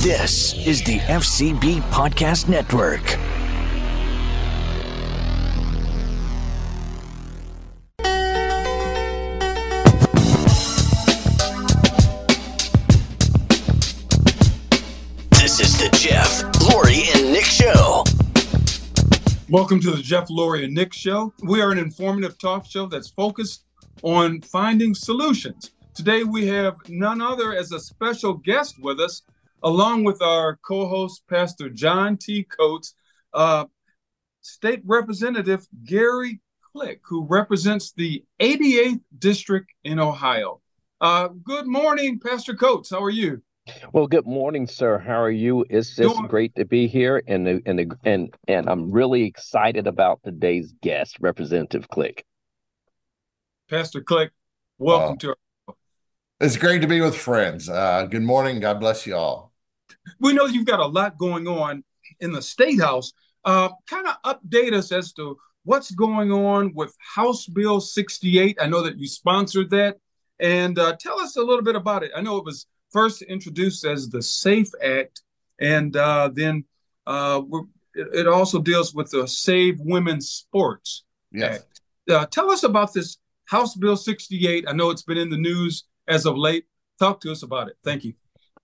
This is the FCB Podcast Network. This is the Jeff, Lori, and Nick Show. Welcome to the Jeff, Lori, and Nick Show. We are an informative talk show that's focused on finding solutions. Today we have none other as a special guest with us, along with our co-host, Pastor John T. Coates, uh, State Representative Gary Click, who represents the 88th District in Ohio. Uh, good morning, Pastor Coates. How are you? Well, good morning, sir. How are you? It's just Doing- great to be here, and and and and I'm really excited about today's guest, Representative Click. Pastor Click, welcome Wow. to our It's great to be with friends. Uh, good morning. God bless you all. We know you've got a lot going on in the state house. Uh, kind of update us as to what's going on with House Bill 68. I know that you sponsored that, and uh, tell us a little bit about it. I know it was first introduced as the SAFE Act, and uh, then uh, we're, it, it also deals with the Save Women's Sports Yes. Act. Uh, tell us about this House Bill 68. I know it's been in the news as of late. Talk to us about it. Thank you.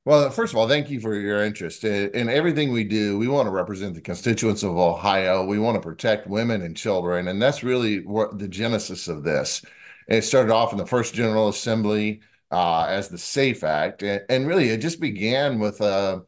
Well, first of all, thank you for your interest in, in everything we do. We want to represent the constituents of Ohio. We want to protect women and children, and that's really what the genesis of this. It started off in the first General Assembly uh, as the SAFE Act, and, and really it just began with uh,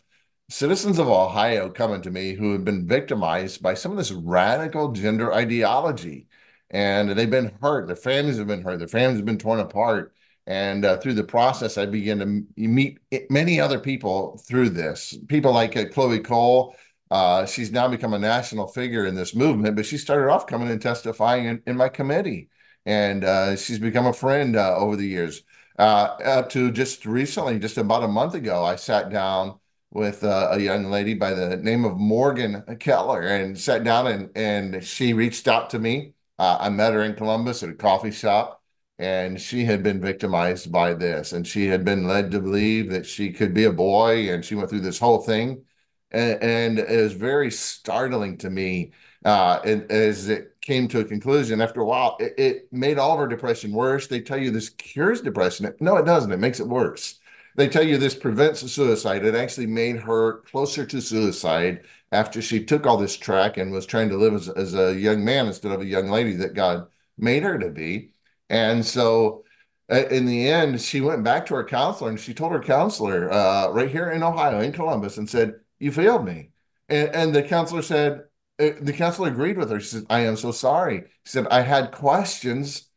citizens of Ohio coming to me who have been victimized by some of this radical gender ideology, and they've been hurt. Their families have been hurt. Their families have been torn apart. And uh, through the process, I began to meet many other people through this. People like uh, Chloe Cole. Uh, she's now become a national figure in this movement, but she started off coming and testifying in, in my committee. And uh, she's become a friend uh, over the years. Uh, up to just recently, just about a month ago, I sat down with a young lady by the name of Morgan Keller and sat down and, and she reached out to me. I met her in Columbus at a coffee shop and she had been victimized by this and she had been led to believe that she could be a boy and she went through this whole thing. And, and it was very startling to me uh, and as it came to a conclusion after a while it, it made all of her depression worse. They tell you this cures depression. No it doesn't. It makes it worse. They tell you this prevents suicide. It actually made her closer to suicide after she took all this track and was trying to live as, as a young man instead of a young lady that god made her to be and so uh, in the end, she went back to her counselor and she told her counselor uh, right here in Ohio, in Columbus, and said, You failed me. And, and the counselor said, uh, The counselor agreed with her. She said, I am so sorry. She said, I had questions,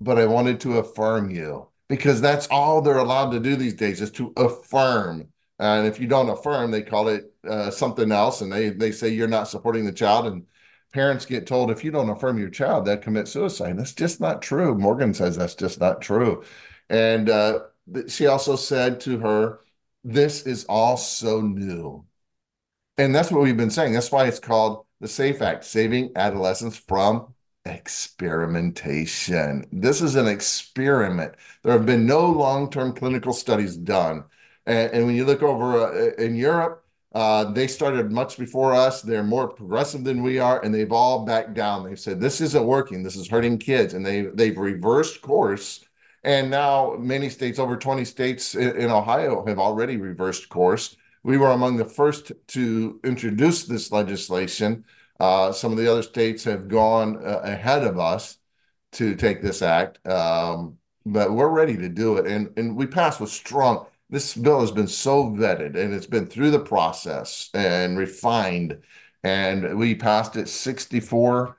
but I wanted to affirm you because that's all they're allowed to do these days is to affirm. And if you don't affirm, they call it uh, something else and they, they say you're not supporting the child. And parents get told if you don't affirm your child, they'll commit suicide. That's just not true. Morgan says that's just not true. And uh, she also said to her this is all so new. And that's what we've been saying. That's why it's called the SAFE Act, Saving Adolescents from Experimentation. This is an experiment. There have been no long term clinical studies done. And, and, when you look over uh, in Europe, uh, they started much before us. They're more progressive than we are, and they've all backed down. They've said this isn't working. This is hurting kids, and they they've reversed course. And now many states, over 20 states in, in Ohio, have already reversed course. We were among the first to introduce this legislation. Uh, some of the other states have gone uh, ahead of us to take this act, um, but we're ready to do it. And and we passed with strong this bill has been so vetted and it's been through the process and refined. And we passed it 64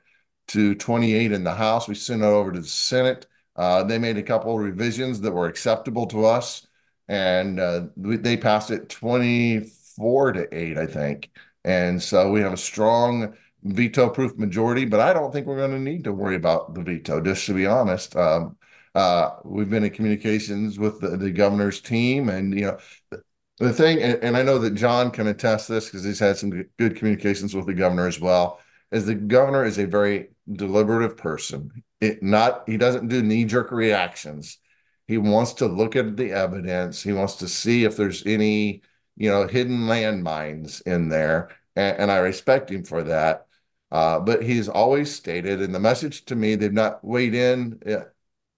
to 28 in the House. We sent it over to the Senate. Uh, they made a couple of revisions that were acceptable to us, and uh, they passed it 24 to 8, I think. And so we have a strong veto proof majority, but I don't think we're going to need to worry about the veto, just to be honest. Um, uh, we've been in communications with the, the governor's team, and you know, the, the thing, and, and, I know that John can attest this because he's had some good communications with the governor as well. Is the governor is a very deliberative person. It not he doesn't do knee jerk reactions. He wants to look at the evidence. He wants to see if there's any you know hidden landmines in there, and, and I respect him for that. Uh, but he's always stated, and the message to me, they've not weighed in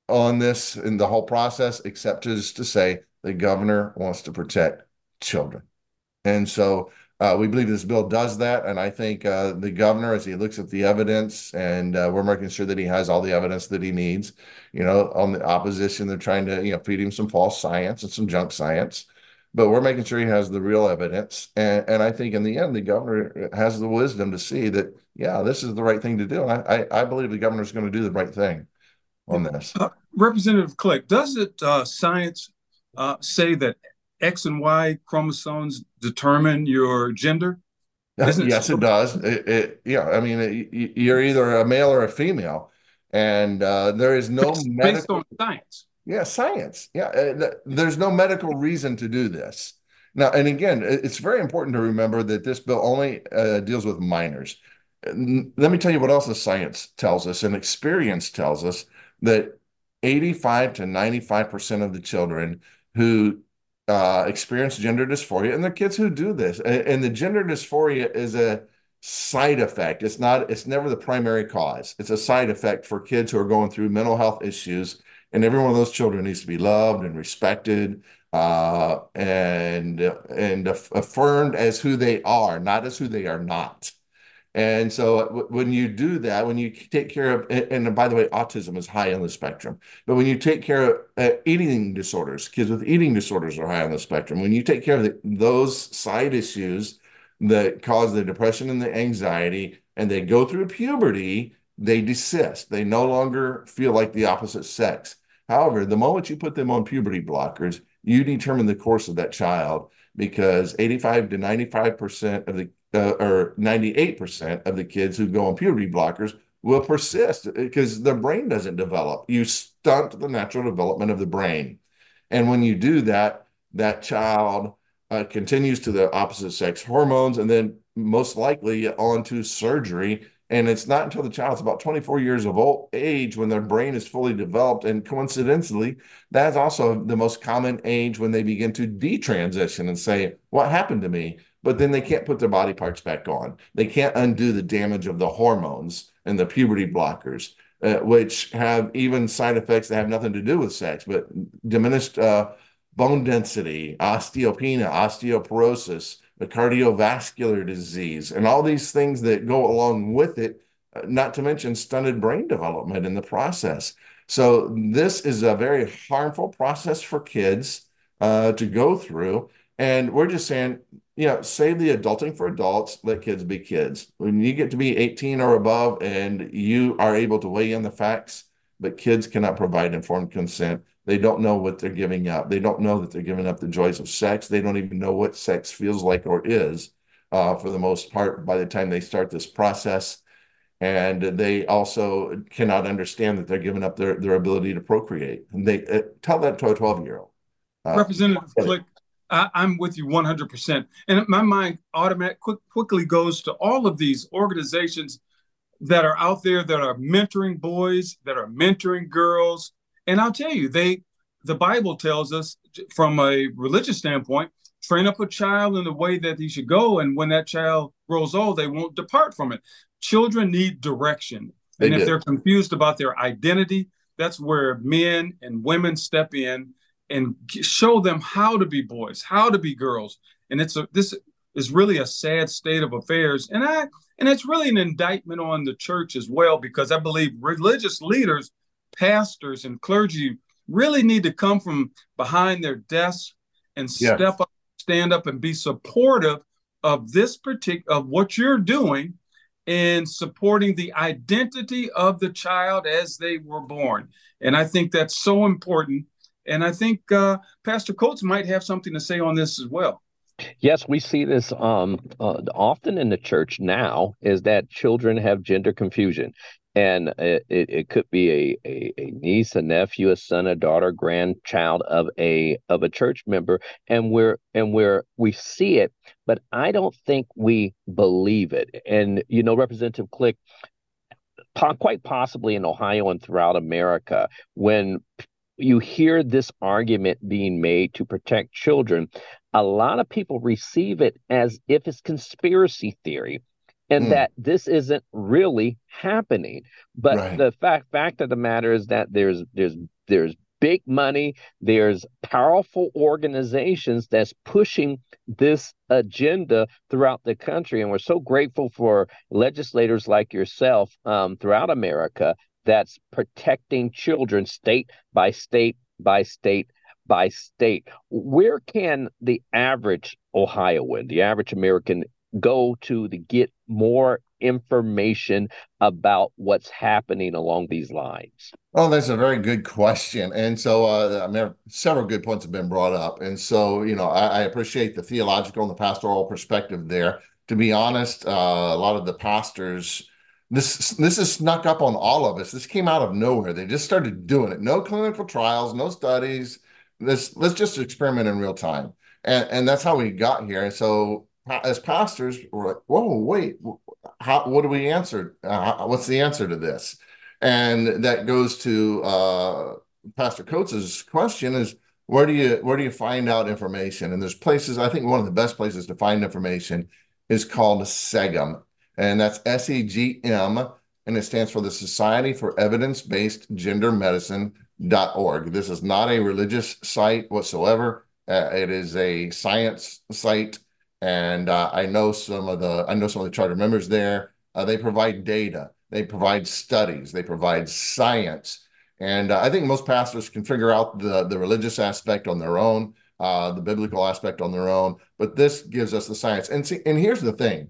on this in the whole process, except just to say the governor wants to protect children. And so uh, we believe this bill does that. And I think uh, the governor, as he looks at the evidence, and uh, we're making sure that he has all the evidence that he needs. You know, on the opposition, they're trying to you know feed him some false science and some junk science, but we're making sure he has the real evidence. And and I think in the end, the governor has the wisdom to see that yeah, this is the right thing to do. And I I, I believe the governor is going to do the right thing on this. Uh, Representative Click, does it uh, science uh, say that X and Y chromosomes determine your gender? Isn't yes, it, it does. It, it, yeah, I mean, it, you're either a male or a female, and uh, there is no based, medical, on science. Yeah, science. Yeah, uh, there's no medical reason to do this. Now, and again, it's very important to remember that this bill only uh, deals with minors. Let me tell you what else the science tells us and experience tells us that 85 to 95% of the children who uh, experience gender dysphoria, and the kids who do this, and, and the gender dysphoria is a side effect. It's not, it's never the primary cause. It's a side effect for kids who are going through mental health issues. And every one of those children needs to be loved and respected uh, and and affirmed as who they are, not as who they are not. And so when you do that, when you take care of, and by the way, autism is high on the spectrum, but when you take care of uh, eating disorders, kids with eating disorders are high on the spectrum. When you take care of the, those side issues that cause the depression and the anxiety, and they go through puberty, they desist. They no longer feel like the opposite sex. However, the moment you put them on puberty blockers, you determine the course of that child because 85 to 95% of the uh, or 98% of the kids who go on puberty blockers will persist because their brain doesn't develop. You stunt the natural development of the brain. And when you do that, that child uh, continues to the opposite sex hormones and then most likely onto surgery. And it's not until the child's about 24 years of old age when their brain is fully developed. And coincidentally, that's also the most common age when they begin to detransition and say, What happened to me? But then they can't put their body parts back on. They can't undo the damage of the hormones and the puberty blockers, uh, which have even side effects that have nothing to do with sex, but diminished uh, bone density, osteopenia, osteoporosis, the cardiovascular disease, and all these things that go along with it, uh, not to mention stunted brain development in the process. So, this is a very harmful process for kids uh, to go through. And we're just saying you know, save the adulting for adults, let kids be kids. When you get to be 18 or above and you are able to weigh in the facts, but kids cannot provide informed consent. They don't know what they're giving up. They don't know that they're giving up the joys of sex. They don't even know what sex feels like or is uh, for the most part by the time they start this process. And they also cannot understand that they're giving up their, their ability to procreate. And they uh, tell that to a 12 year old. Uh, Representative Click, I, am with you 100%. And my mind automatic quick, quickly goes to all of these organizations that are out there that are mentoring boys, that are mentoring girls. And I'll tell you, they the Bible tells us from a religious standpoint, train up a child in the way that he should go. And when that child grows old, they won't depart from it. Children need direction. They and if they're confused about their identity, that's where men and women step in and show them how to be boys, how to be girls. And it's a this is really a sad state of affairs. And I and it's really an indictment on the church as well, because I believe religious leaders, pastors, and clergy really need to come from behind their desks and step up, stand up, and be supportive of this particular of what you're doing in supporting the identity of the child as they were born. And I think that's so important and I think uh, Pastor Coates might have something to say on this as well. Yes, we see this um, uh, often in the church now is that children have gender confusion. And it, it could be a, a, a, niece, a nephew, a son, a daughter, grandchild of a of a church member, and we're and we're we see it, but I don't think we believe it. And you know, Representative Click, quite possibly in Ohio and throughout America, when you hear this argument being made to protect children, a lot of people receive it as if it's conspiracy theory and mm. that this isn't really happening. But right. the fact fact of the matter is that there's there's there's big money, there's powerful organizations that's pushing this agenda throughout the country. And we're so grateful for legislators like yourself um, throughout America that's protecting children state by state by state by state. Where can the average Ohioan, the average American, go to to get more information about what's happening along these lines? Oh, that's a very good question. And so, uh, I mean, several good points have been brought up. And so, you know, I, I appreciate the theological and the pastoral perspective there. To be honest, uh, a lot of the pastors this this is snuck up on all of us. This came out of nowhere. They just started doing it. No clinical trials, no studies. This let's just experiment in real time, and and that's how we got here. And so as pastors, we're like, whoa, wait, how? What do we answer? Uh, what's the answer to this? And that goes to uh, Pastor Coates's question: is where do you where do you find out information? And there's places. I think one of the best places to find information is called SEGM, and that's SEGM, and it stands for the Society for Evidence Based Gender Medicine.org. This is not a religious site whatsoever. Uh, it is a science site, and uh, I know some of the I know some of the charter members there. Uh, they provide data, they provide studies, they provide science, and uh, I think most pastors can figure out the the religious aspect on their own, uh, the biblical aspect on their own. But this gives us the science. And see, and here's the thing: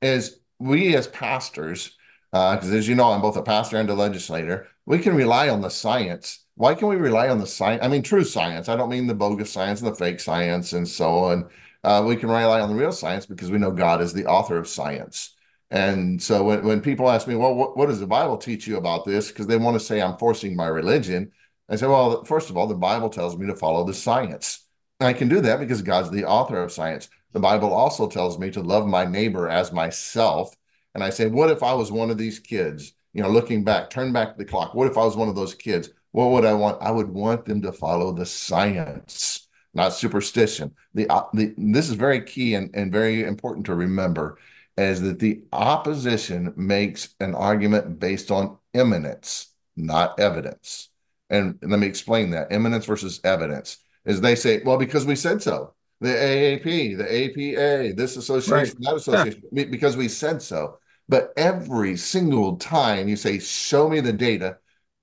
is we as pastors, because uh, as you know, I'm both a pastor and a legislator, we can rely on the science. Why can we rely on the science? I mean, true science. I don't mean the bogus science and the fake science and so on. Uh, we can rely on the real science because we know God is the author of science. And so when, when people ask me, well, what, what does the Bible teach you about this? Because they want to say I'm forcing my religion. I say, well, first of all, the Bible tells me to follow the science. And I can do that because God's the author of science. The Bible also tells me to love my neighbor as myself. And I say, what if I was one of these kids? You know, looking back, turn back the clock. What if I was one of those kids? What would I want? I would want them to follow the science, not superstition. The, uh, the this is very key and, and very important to remember is that the opposition makes an argument based on eminence, not evidence. And, and let me explain that. Eminence versus evidence is they say, well, because we said so the AAP, the APA, this association, right. that association, yeah. because we said so. But every single time you say, show me the data,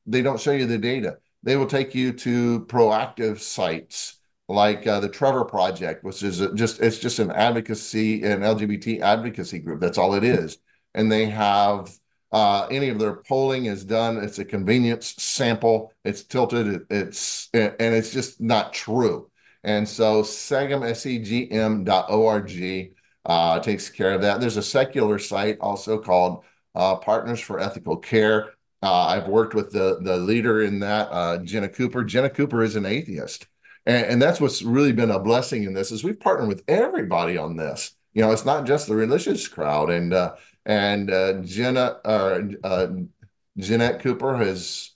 they don't show you the data. They will take you to proactive sites like uh, the Trevor Project, which is just, it's just an advocacy, an LGBT advocacy group. That's all it is. And they have uh, any of their polling is done. It's a convenience sample. It's tilted. It, it's, and it's just not true. And so SEGM, S-E-G-M.org uh, takes care of that. There's a secular site also called uh, Partners for Ethical Care. Uh, I've worked with the, the leader in that, uh, Jenna Cooper. Jenna Cooper is an atheist. And, and that's what's really been a blessing in this is we've partnered with everybody on this. You know, it's not just the religious crowd. And uh, and uh, Jenna uh, Jeanette Cooper has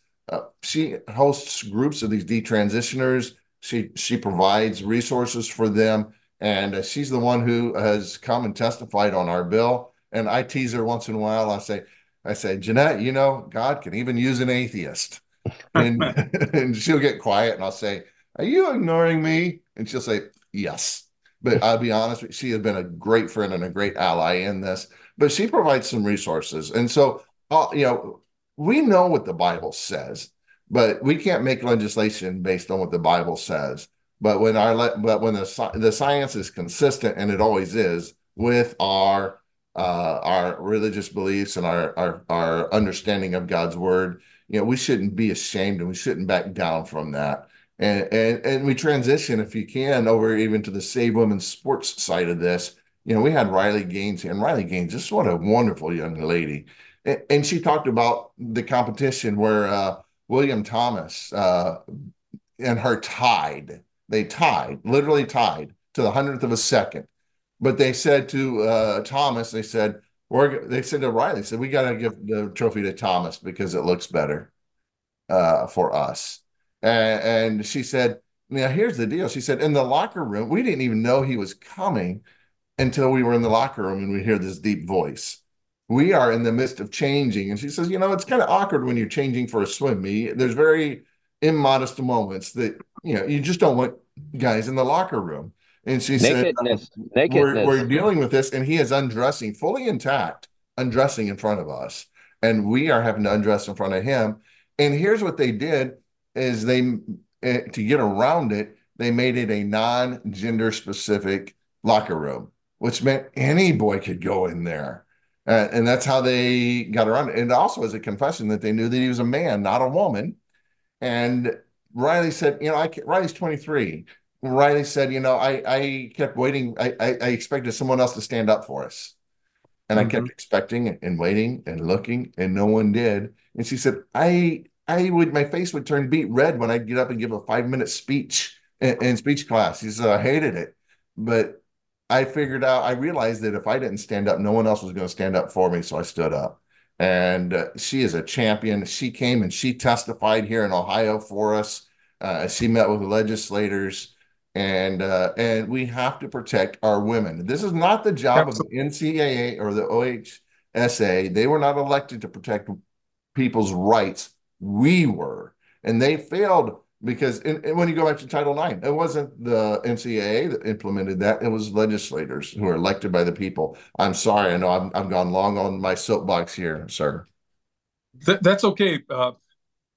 she hosts groups of these detransitioners. She she provides resources for them, and uh, she's the one who has come and testified on our bill. And I tease her once in a while. I say, I say, Jeanette, you know, God can even use an atheist, and and she'll get quiet, and I'll say, Are you ignoring me? And she'll say, Yes. But I'll be honest, she has been a great friend and a great ally in this. But she provides some resources, and so uh, you know we know what the Bible says, but we can't make legislation based on what the Bible says. But when our but when the the science is consistent, and it always is, with our uh, our religious beliefs and our, our our understanding of God's word, you know, we shouldn't be ashamed and we shouldn't back down from that. And and and we transition, if you can, over even to the Save Women's Sports side of this. You know, we had Riley Gaines here, and Riley Gaines, just what a wonderful young lady and she talked about the competition where uh, William Thomas uh, and her tied. They tied, literally tied to the hundredth of a second. But they said to uh, Thomas, they said, or they said to Riley, they said, we got to give the trophy to Thomas because it looks better uh, for us. And, and she said, now here's the deal. She said, in the locker room, we didn't even know he was coming until we were in the locker room and we hear this deep voice we are in the midst of changing. And she says, you know, it's kind of awkward when you're changing for a swim meet. There's very immodest moments that, you know, you just don't want guys in the locker room. And she nakedness, said, nakedness. We're, we're dealing with this. And he is undressing fully intact, undressing in front of us. And we are having to undress in front of him. And here's what they did is they, eh, to get around it, they made it a non-gender specific locker room, which meant any boy could go in there uh, and that's how they got around it. And also as a confession that they knew that he was a man, not a woman. And Riley said, you know, I Riley's 23. Riley said, you know, I I kept waiting. I I, I expected someone else to stand up for us. And mm-hmm. I kept mm-hmm. expecting and waiting and looking, and no one did. And she said, I I would my face would turn beet red when I'd get up and give a five minute speech in, in speech class. She said, I hated it. But I figured out, I realized that if I didn't stand up, no one else was going to stand up for me. So I stood up. And uh, she is a champion. She came and she testified here in Ohio for us. Uh, she met with legislators, and uh, and we have to protect our women. This is not the job of the NCAA or the OHSA. They were not elected to protect people's rights. We were, and they failed because in, when you go back to Title IX, it wasn't the NCAA that implemented that; it was legislators who are elected by the people. I'm sorry, I know I've, I've gone long on my soapbox here, sir. Th- that's okay, uh,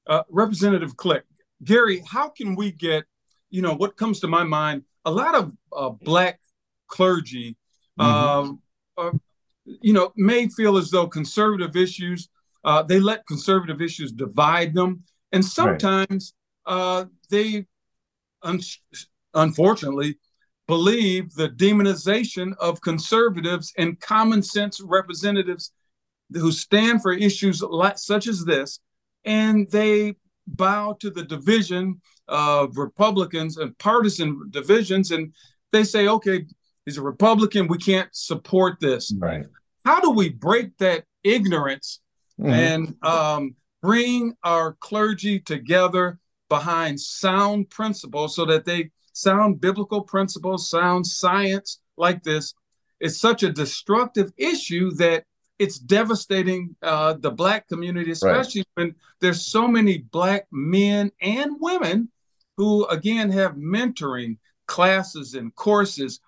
uh, Representative Click. Gary, how can we get, you know, what comes to my mind? A lot of uh, black clergy, mm-hmm. Um, you know, may feel as though conservative issues uh, they let conservative issues divide them, and sometimes uh, they un- unfortunately believe the demonization of conservatives and common sense representatives who stand for issues like, such as this, and they bow to the division of Republicans and partisan divisions, and they say, okay, he's a Republican, we can't support this. Right. How do we break that ignorance mm-hmm. and um, bring our clergy together behind sound principles so that they sound biblical principles, sound science like this. It's such a destructive issue that it's devastating uh, the black community, especially right. when there's so many black men and women who, again, have mentoring classes and courses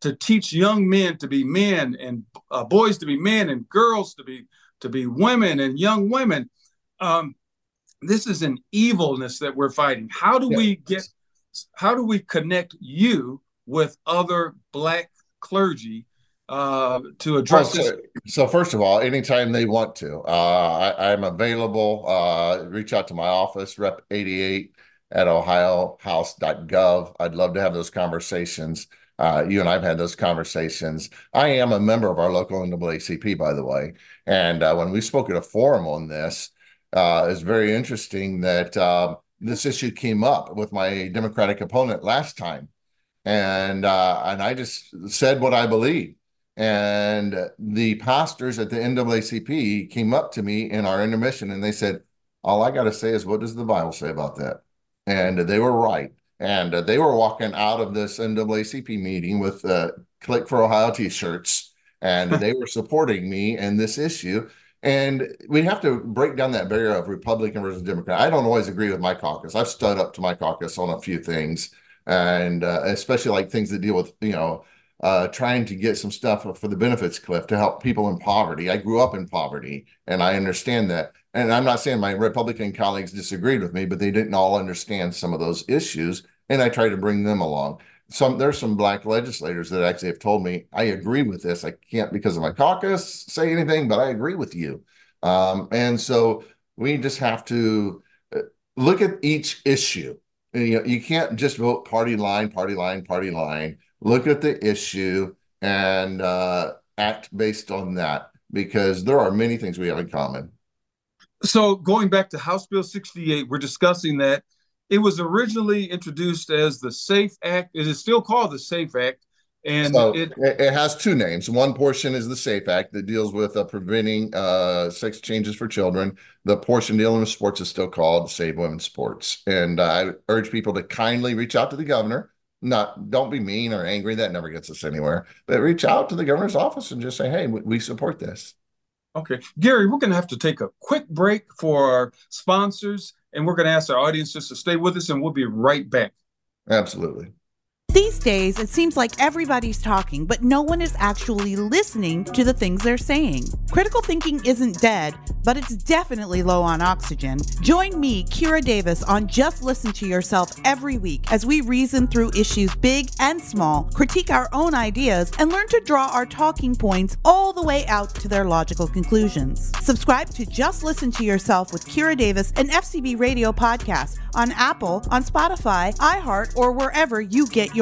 to teach young men to be men and uh, boys to be men and girls to be to be women and young women. Um, this is an evilness that we're fighting. How do yeah. we get how do we connect you with other black clergy uh, to address well, so, this? So first of all, anytime they want to, uh, I, am available. Uh, reach out to my office, Rep 88 at ohiohouse.gov. I'd love to have those conversations. Uh, you and I've had those conversations. I am a member of our local NAACP, by the way. And uh, when we spoke at a forum on this, uh, is very interesting that um, this issue came up with my Democratic opponent last time, and uh, and I just said what I believe. And the pastors at the NAACP came up to me in our intermission and they said, "All I got to say is, what does the Bible say about that?" And they were right. And uh, they were walking out of this NAACP meeting with uh, "Click for Ohio" T-shirts, and they were supporting me in this issue. And we have to break down that barrier of Republican versus Democrat. I don't always agree with my caucus. I've stood up to my caucus on a few things, and uh, especially like things that deal with you know uh, trying to get some stuff for the benefits cliff to help people in poverty. I grew up in poverty, and I understand that. And I'm not saying my Republican colleagues disagreed with me, but they didn't all understand some of those issues, and I tried to bring them along. Some there's some black legislators that actually have told me I agree with this. I can't because of my caucus say anything, but I agree with you. Um, and so we just have to uh, look at each issue. You know, you can't just vote party line, party line, party line. Look at the issue and uh, act based on that because there are many things we have in common. So going back to House Bill 68, we're discussing that it was originally introduced as the SAFE Act. It is still called the SAFE Act. And so it, it has two names. One portion is the SAFE Act that deals with uh, preventing uh, sex changes for children. The portion dealing with sports is still called Save Women's Sports. And I urge people to kindly reach out to the governor. Not don't be mean or angry. That never gets us anywhere. But reach out to the governor's office and just say, "Hey, we, we support this." Okay, Gary, we're going to have to take a quick break for our sponsors, and we're going to ask our audience just to stay with us, and we'll be right back. Absolutely. These days, it seems like everybody's talking, but no one is actually listening to the things they're saying. Critical thinking isn't dead, but it's definitely low on oxygen. Join me, Kira Davis, on Just Listen to Yourself every week as we reason through issues big and small, critique our own ideas, and learn to draw our talking points all the way out to their logical conclusions. Subscribe to Just Listen to Yourself with Kira Davis, an FCB radio podcast on Apple, on Spotify, iHeart, or wherever you get your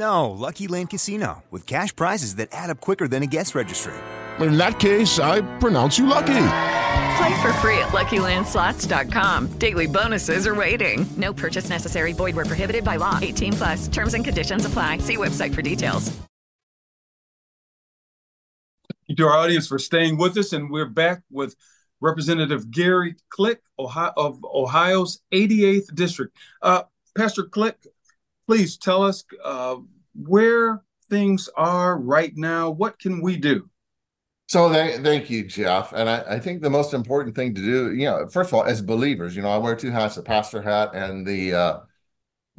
No, Lucky Land Casino, with cash prizes that add up quicker than a guest registry. In that case, I pronounce you lucky. Play for free at LuckyLandSlots.com. Daily bonuses are waiting. No purchase necessary. Void where prohibited by law. 18 plus. Terms and conditions apply. See website for details. Thank you to our audience for staying with us, and we're back with Representative Gary Click Ohio, of Ohio's 88th District. Uh, Pastor Click, please tell us uh, where things are right now. What can we do? So th- thank you, Jeff. And I, I, think the most important thing to do, you know, first of all, as believers, you know, I wear two hats: the pastor hat and the uh,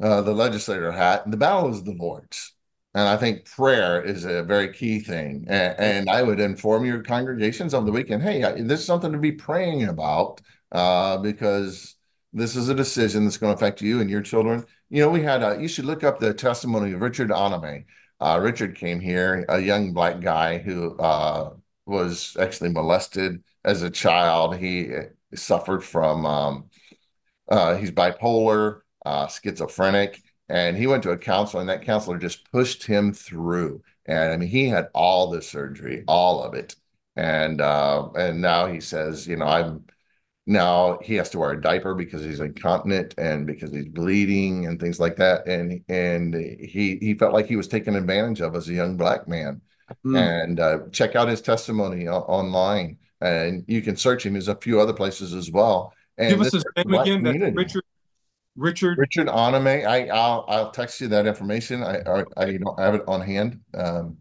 uh, the legislator hat. And the battle is the Lord's, and I think prayer is a very key thing. And, and I would inform your congregations on the weekend, hey, this is something to be praying about uh, because this is a decision that's going to affect you and your children you know, we had, a, you should look up the testimony of Richard Aname. Uh, Richard came here, a young black guy who uh, was actually molested as a child. He uh, suffered from, um, uh, he's bipolar, uh, schizophrenic, and he went to a counselor, and that counselor just pushed him through. And I mean, he had all the surgery, all of it. And uh, and now he says, you know, I'm now he has to wear a diaper because he's incontinent and because he's bleeding and things like that. And and he he felt like he was taken advantage of as a young black man. Mm. And uh, check out his testimony online, and you can search him. There's a few other places as well. And Give us his name again, Richard. Richard Richard Aname. I I'll I'll text you that information. I I, I don't have it on hand. Um,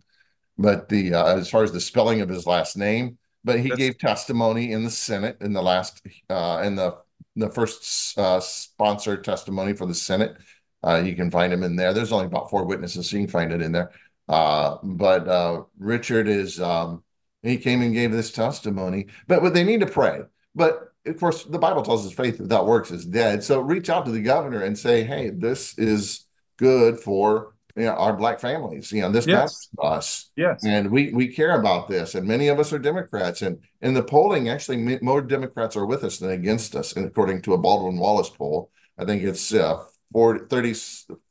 but the uh, as far as the spelling of his last name, but he That's... gave testimony in the Senate in the last uh, in the the first uh, sponsored testimony for the Senate. Uh, you can find him in there. There's only about four witnesses, so you can find it in there. Uh, but uh, Richard is um, he came and gave this testimony. But, but they need to pray. But of course, the Bible tells us faith without works is dead. So reach out to the governor and say, hey, this is good for you know, our black families. You know, this yes. matters to us. Yes. And we we care about this. And many of us are Democrats. And in the polling, actually, more Democrats are with us than against us. And according to a Baldwin Wallace poll, I think it's uh, 40, 30,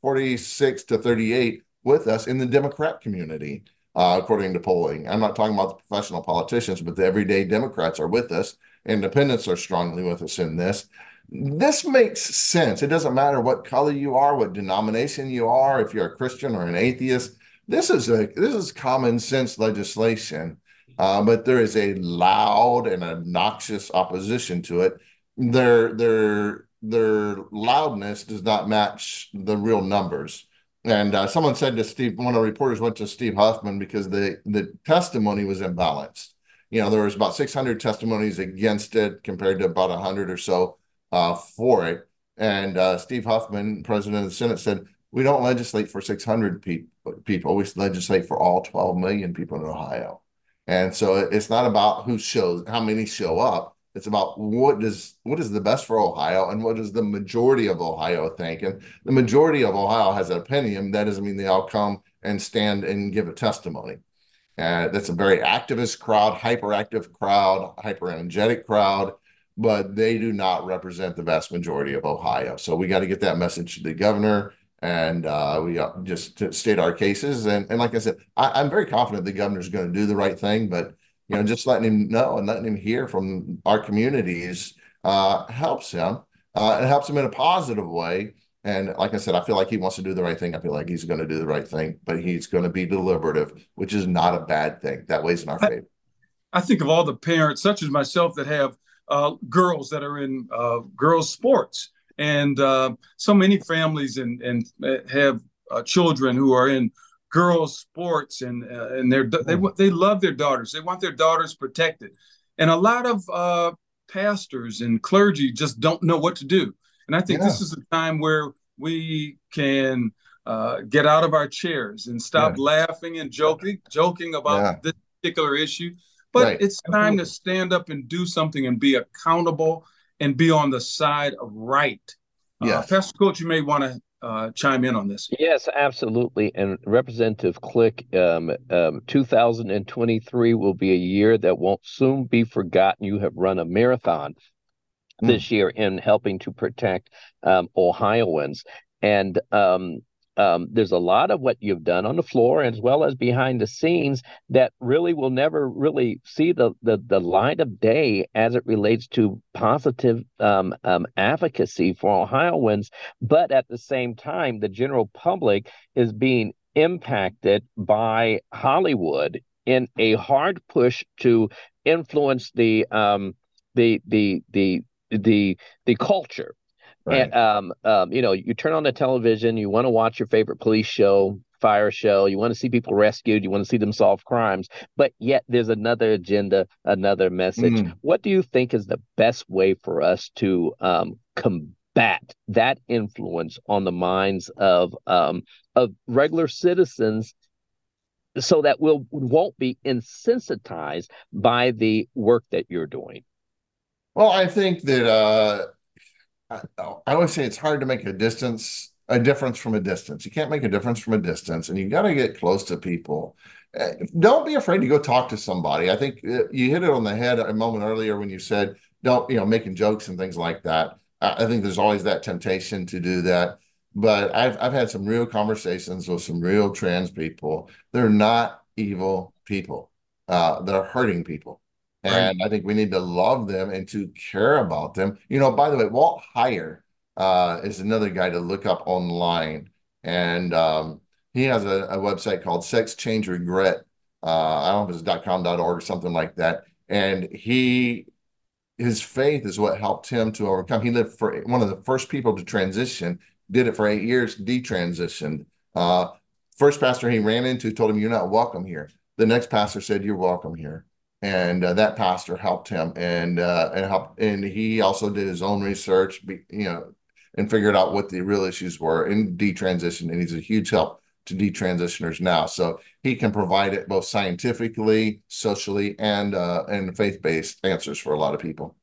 46 to 38 with us in the Democrat community, uh, according to polling. I'm not talking about the professional politicians, but the everyday Democrats are with us. Independents are strongly with us in this. This makes sense. It doesn't matter what color you are, what denomination you are, if you're a Christian or an atheist. This is a this is common sense legislation, uh, but there is a loud and obnoxious opposition to it. Their their their loudness does not match the real numbers. And uh, someone said to Steve, one of the reporters went to Steve Huffman because the the testimony was imbalanced you know, there was about 600 testimonies against it compared to about 100 or so for it. And uh, Steve Huffman, president of the Senate, said, we don't legislate for 600 pe- people. We legislate for all 12 million people in Ohio. And so it's not about who shows, how many show up. It's about what does what is the best for Ohio and what does the majority of Ohio think. And the majority of Ohio has an opinion. That doesn't mean they all come and stand and give a testimony. Uh, that's a very activist crowd, hyperactive crowd, hyper energetic crowd, but they do not represent the vast majority of Ohio. So we got to get that message to the governor and uh, we uh, just state our cases. And, and like I said, I, am very confident the governor's going to do the right thing, but you know, just letting him know and letting him hear from our communities uh, helps him. Uh, it helps him in a positive way and like I said, I feel like he wants to do the right thing. I feel like he's going to do the right thing, but he's going to be deliberative, which is not a bad thing. That weighs in our favor. I think of all the parents, such as myself, that have uh, girls that are in uh, girls' sports, and uh, so many families and and have uh, children who are in girls' sports, and uh, and they're they hmm. they love their daughters. They want their daughters protected, and a lot of uh, pastors and clergy just don't know what to do and I think yeah. this is a time where we can uh, get out of our chairs and stop yeah. laughing and joking, joking about yeah. this particular issue. But right. it's time to stand up and do something and be accountable and be on the side of right. Uh, yes. Uh, Pastor Coates, you may want to uh, chime in on this. Yes, absolutely. And Representative Click, um, um, 2023 will be a year that won't soon be forgotten. You have run a marathon Mm. this year in helping to protect um, Ohioans. And um, um, there's a lot of what you've done on the floor as well as behind the scenes that really will never really see the the, the light of day as it relates to positive um, um, advocacy for Ohioans. But at the same time, the general public is being impacted by Hollywood in a hard push to influence the um, the the the the the culture. Right. And um, um, you know, you turn on the television, you want to watch your favorite police show, fire show, you want to see people rescued, you want to see them solve crimes, but yet there's another agenda, another message. Mm. What do you think is the best way for us to um, combat that influence on the minds of um, of regular citizens so that we'll won't be insensitized by the work that you're doing? Well, I think that uh, I, I always say it's hard to make a distance, a difference from a distance. You can't make a difference from a distance, and you got to get close to people. Uh, don't be afraid to go talk to somebody. I think uh, you hit it on the head a moment earlier when you said don't, you know, making jokes and things like that. I think there's always that temptation to do that. But I've I've had some real conversations with some real trans people. They're not evil people. Uh, they're hurting people and. I think we need to love them and to care about them. You know, by the way, Walt Heyer uh, is another guy to look up online, and um, he has a, a, website called Sex Change Regret. Uh, I don't know if it's dot .com.org or something like that. And he, his faith is what helped him to overcome. He lived for one of the first people to transition. Did it for eight years, detransitioned. Uh, first pastor he ran into told him, "You're not welcome here." The next pastor said, "You're welcome here." And uh, that pastor helped him and uh, and helped and he also did his own research be, you know and figured out what the real issues were in detransition and he's a huge help to detransitioners now so he can provide it both scientifically socially and uh, and faith-based answers for a lot of people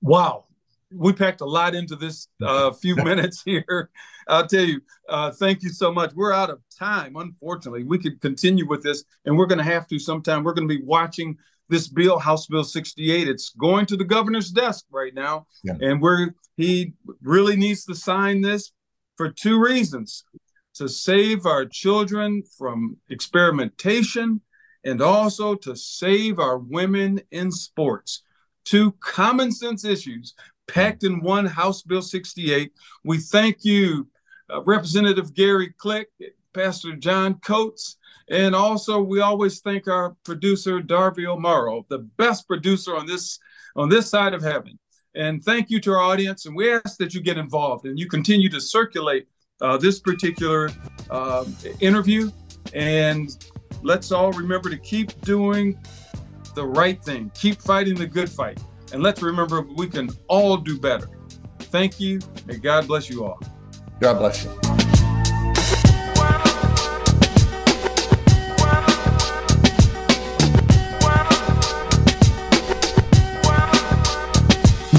wow we packed a lot into this uh, few minutes here. I'll tell you, uh, thank you so much. We're out of time, unfortunately. We could continue with this, and we're going to have to sometime. We're going to be watching this bill, House Bill 68. It's going to the governor's desk right now, yeah. and we're he really needs to sign this for two reasons: to save our children from experimentation, and also to save our women in sports. Two common sense issues packed in one House Bill 68. We thank you, uh, Representative Gary Click, Pastor John Coates, and also we always thank our producer Darby O'Morrow, the best producer on this on this side of heaven. And thank you to our audience, and we ask that you get involved and you continue to circulate uh, this particular uh, interview. And let's all remember to keep doing the right thing, keep fighting the good fight. And let's remember we can all do better. Thank you, and God bless you all. God bless you.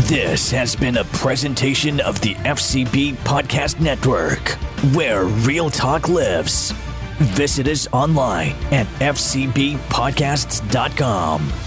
This has been a presentation of the FCB Podcast Network, where real talk lives. Visit us online at fcbpodcasts.com.